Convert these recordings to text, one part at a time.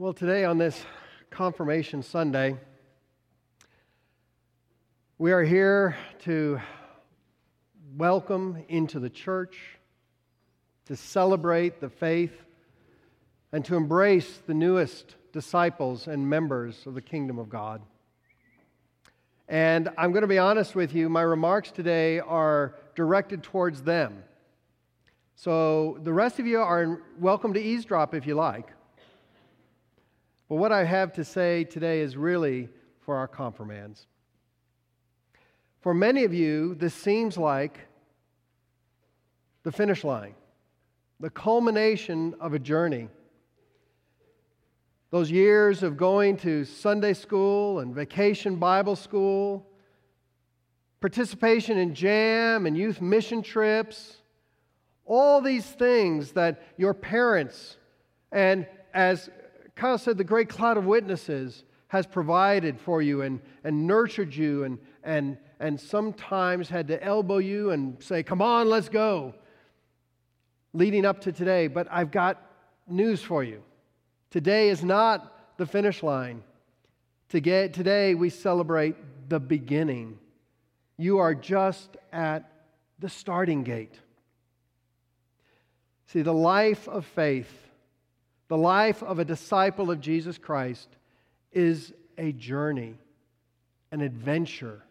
Well, today on this Confirmation Sunday, we are here to welcome into the church, to celebrate the faith, and to embrace the newest disciples and members of the kingdom of God. And I'm going to be honest with you, my remarks today are directed towards them. So the rest of you are welcome to eavesdrop if you like. But what I have to say today is really for our confirmands. For many of you, this seems like the finish line, the culmination of a journey. Those years of going to Sunday school and vacation Bible school, participation in jam and youth mission trips, all these things that your parents and as Kyle said, the great cloud of witnesses has provided for you and, and nurtured you and, and, and sometimes had to elbow you and say, Come on, let's go, leading up to today. But I've got news for you. Today is not the finish line. Today we celebrate the beginning. You are just at the starting gate. See, the life of faith the life of a disciple of Jesus Christ is a journey, an adventure.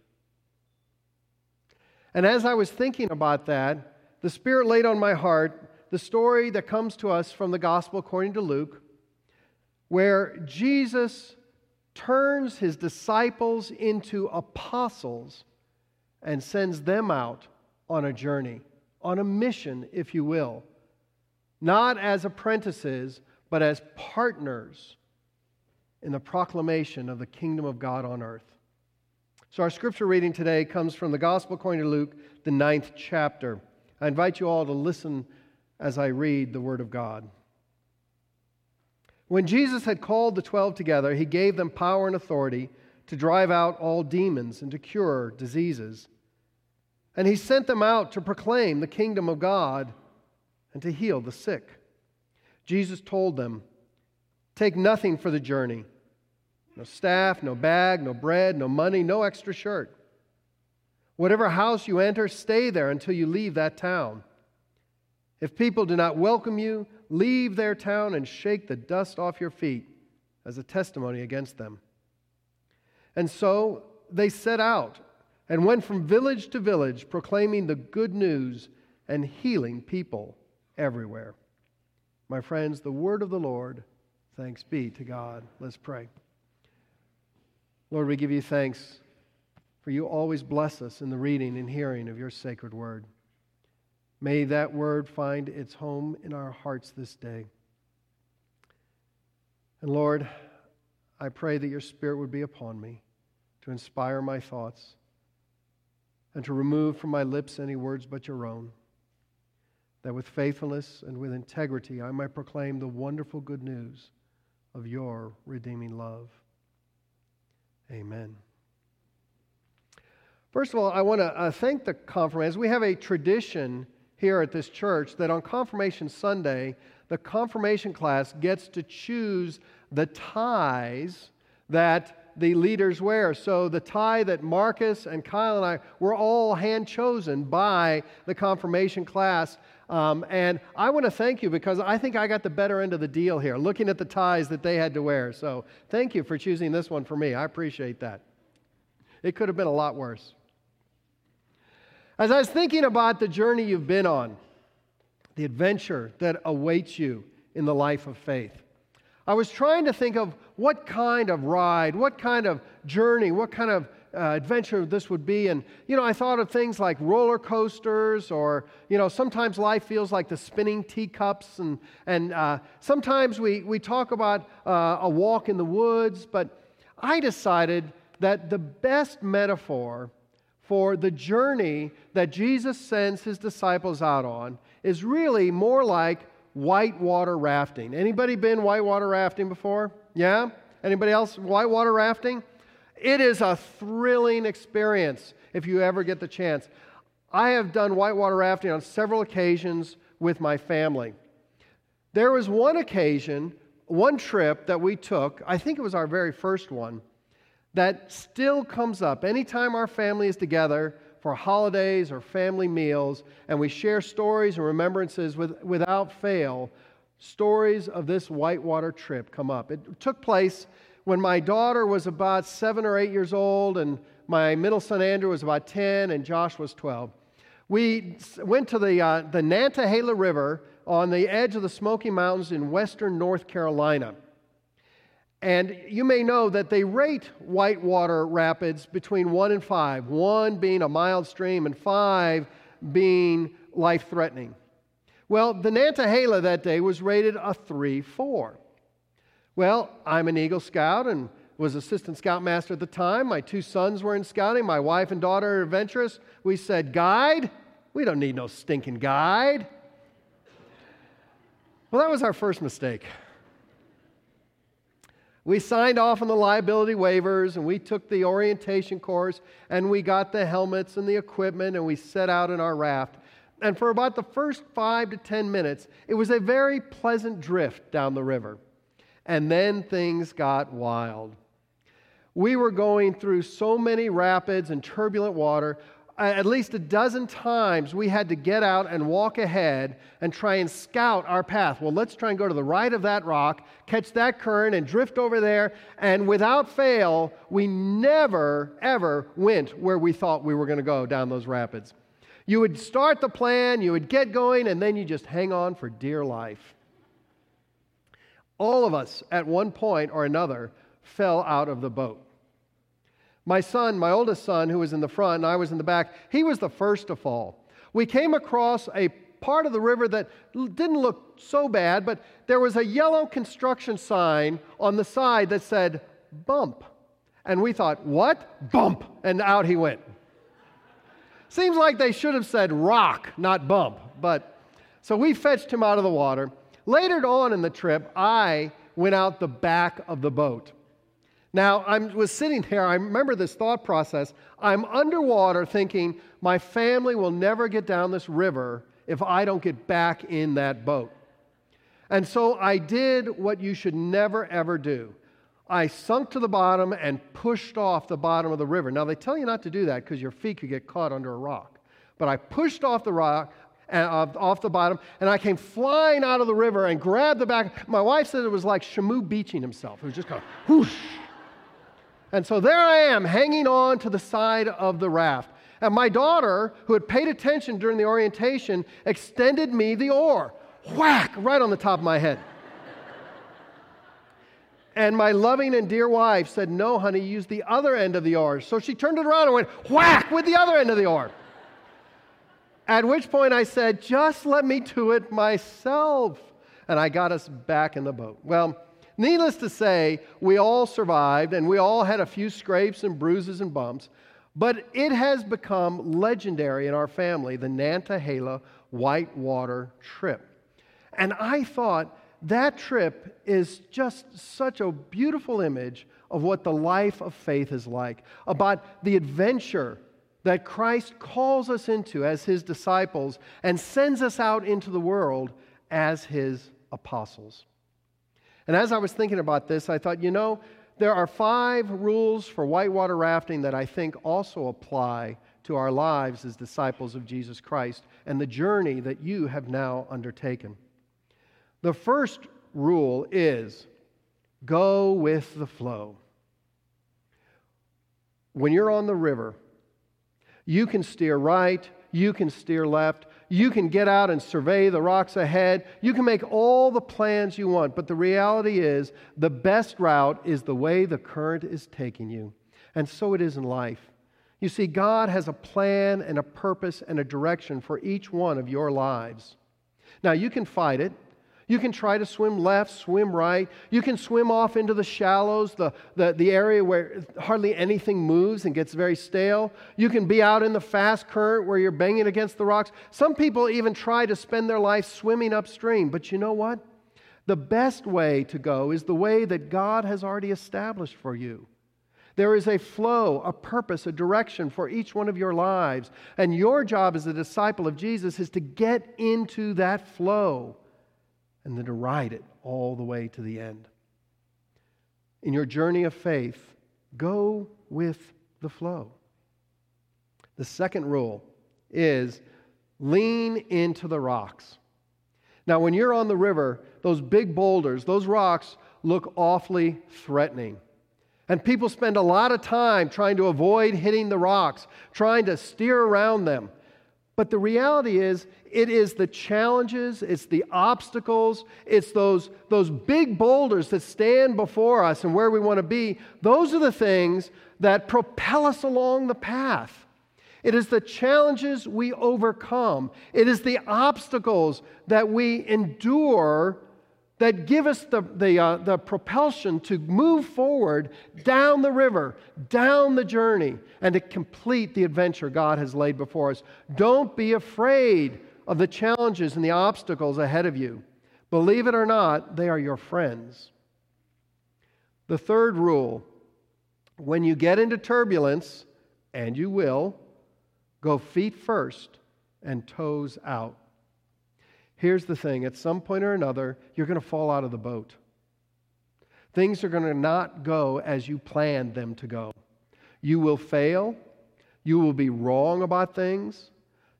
And as I was thinking about that, the Spirit laid on my heart the story that comes to us from the Gospel according to Luke, where Jesus turns his disciples into apostles and sends them out on a journey, on a mission, if you will. Not as apprentices, but as partners in the proclamation of the kingdom of God on earth. So, our scripture reading today comes from the Gospel according to Luke, the ninth chapter. I invite you all to listen as I read the Word of God. When Jesus had called the twelve together, he gave them power and authority to drive out all demons and to cure diseases. And he sent them out to proclaim the kingdom of God and to heal the sick. Jesus told them, Take nothing for the journey no staff, no bag, no bread, no money, no extra shirt. Whatever house you enter, stay there until you leave that town. If people do not welcome you, leave their town and shake the dust off your feet as a testimony against them. And so they set out and went from village to village, proclaiming the good news and healing people everywhere. My friends, the word of the Lord, thanks be to God. Let's pray. Lord, we give you thanks for you always bless us in the reading and hearing of your sacred word. May that word find its home in our hearts this day. And Lord, I pray that your spirit would be upon me to inspire my thoughts and to remove from my lips any words but your own that with faithfulness and with integrity I might proclaim the wonderful good news of your redeeming love. Amen. First of all, I want to uh, thank the confirmands. We have a tradition here at this church that on Confirmation Sunday, the confirmation class gets to choose the ties that the leaders wear. So the tie that Marcus and Kyle and I were all hand chosen by the confirmation class. Um, and I want to thank you because I think I got the better end of the deal here, looking at the ties that they had to wear. So thank you for choosing this one for me. I appreciate that. It could have been a lot worse. As I was thinking about the journey you've been on, the adventure that awaits you in the life of faith, I was trying to think of what kind of ride, what kind of journey, what kind of uh, adventure this would be. And, you know, I thought of things like roller coasters, or, you know, sometimes life feels like the spinning teacups. And, and uh, sometimes we, we talk about uh, a walk in the woods. But I decided that the best metaphor for the journey that Jesus sends his disciples out on is really more like whitewater rafting. Anybody been whitewater rafting before? Yeah? Anybody else whitewater rafting? It is a thrilling experience if you ever get the chance. I have done whitewater rafting on several occasions with my family. There was one occasion one trip that we took, I think it was our very first one, that still comes up anytime our family is together for holidays or family meals, and we share stories and remembrances with, without fail. Stories of this whitewater trip come up. It took place when my daughter was about seven or eight years old, and my middle son Andrew was about 10, and Josh was 12. We went to the, uh, the Nantahala River on the edge of the Smoky Mountains in western North Carolina. And you may know that they rate whitewater rapids between one and five, one being a mild stream and five being life threatening. Well, the Nantahala that day was rated a 3 4. Well, I'm an Eagle Scout and was assistant scoutmaster at the time. My two sons were in scouting. My wife and daughter are adventurous. We said, Guide? We don't need no stinking guide. Well, that was our first mistake. We signed off on the liability waivers and we took the orientation course and we got the helmets and the equipment and we set out in our raft. And for about the first five to 10 minutes, it was a very pleasant drift down the river. And then things got wild. We were going through so many rapids and turbulent water at least a dozen times we had to get out and walk ahead and try and scout our path. Well, let's try and go to the right of that rock, catch that current, and drift over there. And without fail, we never, ever went where we thought we were going to go down those rapids. You would start the plan, you would get going, and then you just hang on for dear life. All of us, at one point or another, fell out of the boat. My son, my oldest son, who was in the front and I was in the back, he was the first to fall. We came across a part of the river that didn't look so bad, but there was a yellow construction sign on the side that said bump. And we thought, what? Bump. And out he went. Seems like they should have said rock, not bump. But so we fetched him out of the water. Later on in the trip, I went out the back of the boat. Now, I was sitting there, I remember this thought process. I'm underwater thinking, my family will never get down this river if I don't get back in that boat. And so I did what you should never ever do. I sunk to the bottom and pushed off the bottom of the river. Now, they tell you not to do that because your feet could get caught under a rock. But I pushed off the rock, uh, off the bottom, and I came flying out of the river and grabbed the back. My wife said it was like Shamu beaching himself. It was just going whoosh. And so there I am, hanging on to the side of the raft. And my daughter, who had paid attention during the orientation, extended me the oar. Whack! Right on the top of my head. and my loving and dear wife said, No, honey, use the other end of the oar. So she turned it around and went whack with the other end of the oar. At which point I said, Just let me do it myself. And I got us back in the boat. Well, Needless to say, we all survived and we all had a few scrapes and bruises and bumps, but it has become legendary in our family the Nantahala whitewater trip. And I thought that trip is just such a beautiful image of what the life of faith is like, about the adventure that Christ calls us into as his disciples and sends us out into the world as his apostles. And as I was thinking about this, I thought, you know, there are five rules for whitewater rafting that I think also apply to our lives as disciples of Jesus Christ and the journey that you have now undertaken. The first rule is go with the flow. When you're on the river, you can steer right, you can steer left, you can get out and survey the rocks ahead. You can make all the plans you want, but the reality is the best route is the way the current is taking you. And so it is in life. You see, God has a plan and a purpose and a direction for each one of your lives. Now, you can fight it. You can try to swim left, swim right. You can swim off into the shallows, the, the, the area where hardly anything moves and gets very stale. You can be out in the fast current where you're banging against the rocks. Some people even try to spend their life swimming upstream. But you know what? The best way to go is the way that God has already established for you. There is a flow, a purpose, a direction for each one of your lives. And your job as a disciple of Jesus is to get into that flow and then to ride it all the way to the end. In your journey of faith, go with the flow. The second rule is lean into the rocks. Now, when you're on the river, those big boulders, those rocks look awfully threatening. And people spend a lot of time trying to avoid hitting the rocks, trying to steer around them. But the reality is, it is the challenges, it's the obstacles, it's those, those big boulders that stand before us and where we want to be. Those are the things that propel us along the path. It is the challenges we overcome, it is the obstacles that we endure that give us the, the, uh, the propulsion to move forward down the river, down the journey, and to complete the adventure God has laid before us. Don't be afraid of the challenges and the obstacles ahead of you. Believe it or not, they are your friends. The third rule when you get into turbulence, and you will, go feet first and toes out. Here's the thing at some point or another, you're going to fall out of the boat. Things are going to not go as you planned them to go. You will fail. You will be wrong about things.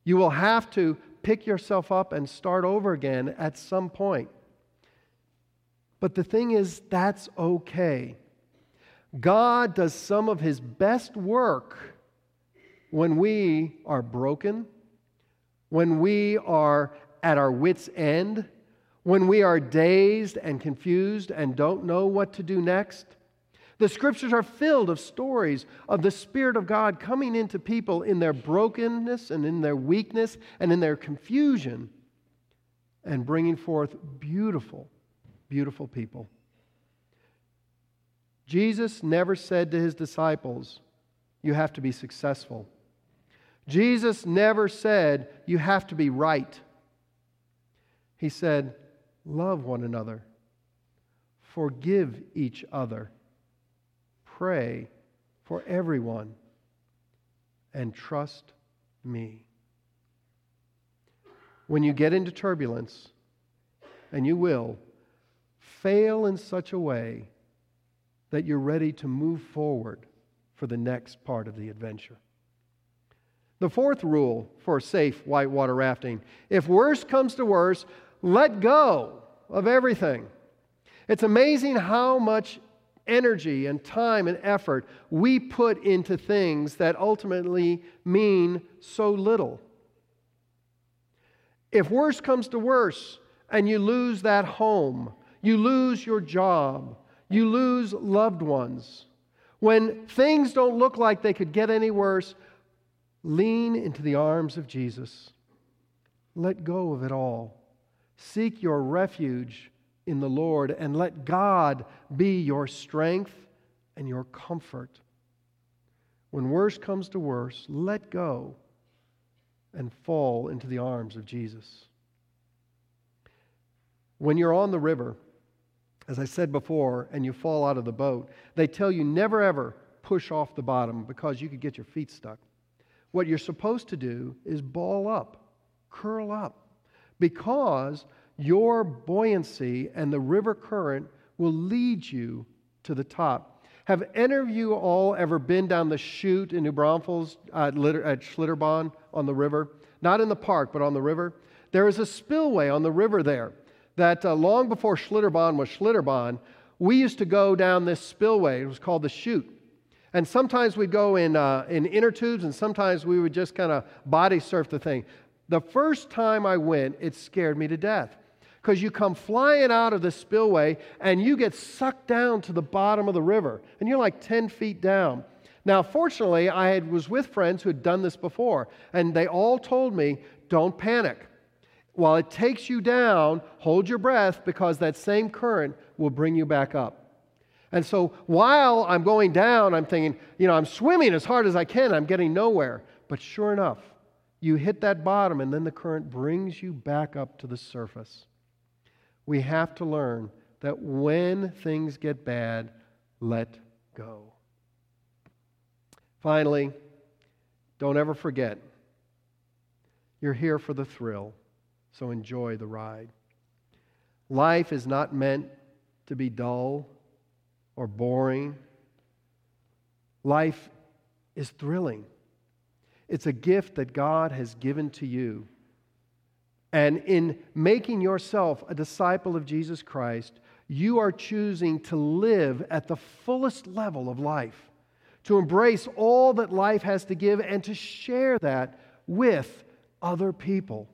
You will have to pick yourself up and start over again at some point. But the thing is, that's okay. God does some of his best work when we are broken, when we are at our wits' end, when we are dazed and confused and don't know what to do next. The scriptures are filled of stories of the Spirit of God coming into people in their brokenness and in their weakness and in their confusion and bringing forth beautiful, beautiful people. Jesus never said to his disciples, You have to be successful. Jesus never said, You have to be right. He said, Love one another, forgive each other, pray for everyone, and trust me. When you get into turbulence, and you will, fail in such a way that you're ready to move forward for the next part of the adventure. The fourth rule for safe whitewater rafting if worse comes to worse, let go of everything. It's amazing how much energy and time and effort we put into things that ultimately mean so little. If worse comes to worse and you lose that home, you lose your job, you lose loved ones, when things don't look like they could get any worse, lean into the arms of Jesus. Let go of it all. Seek your refuge in the Lord and let God be your strength and your comfort. When worse comes to worse, let go and fall into the arms of Jesus. When you're on the river, as I said before, and you fall out of the boat, they tell you never ever push off the bottom because you could get your feet stuck. What you're supposed to do is ball up, curl up, because your buoyancy and the river current will lead you to the top. Have any of you all ever been down the chute in New Braunfels at, at Schlitterbahn on the river? Not in the park, but on the river. There is a spillway on the river there that uh, long before Schlitterbahn was Schlitterbahn, we used to go down this spillway. It was called the chute. And sometimes we'd go in, uh, in inner tubes, and sometimes we would just kind of body surf the thing. The first time I went, it scared me to death because you come flying out of the spillway and you get sucked down to the bottom of the river, and you're like 10 feet down. Now, fortunately, I had, was with friends who had done this before, and they all told me, don't panic. While it takes you down, hold your breath because that same current will bring you back up. And so while I'm going down, I'm thinking, you know, I'm swimming as hard as I can, I'm getting nowhere. But sure enough, you hit that bottom, and then the current brings you back up to the surface. We have to learn that when things get bad, let go. Finally, don't ever forget you're here for the thrill, so enjoy the ride. Life is not meant to be dull or boring. Life is thrilling. It's a gift that God has given to you. And in making yourself a disciple of Jesus Christ, you are choosing to live at the fullest level of life, to embrace all that life has to give, and to share that with other people.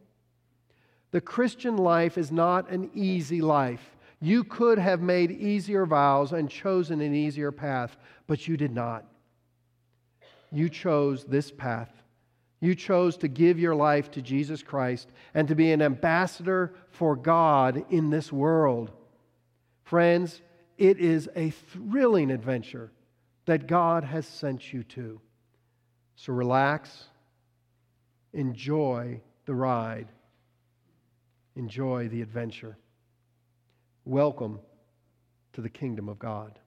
The Christian life is not an easy life. You could have made easier vows and chosen an easier path, but you did not. You chose this path. You chose to give your life to Jesus Christ and to be an ambassador for God in this world. Friends, it is a thrilling adventure that God has sent you to. So relax, enjoy the ride enjoy the adventure. Welcome to the kingdom of God.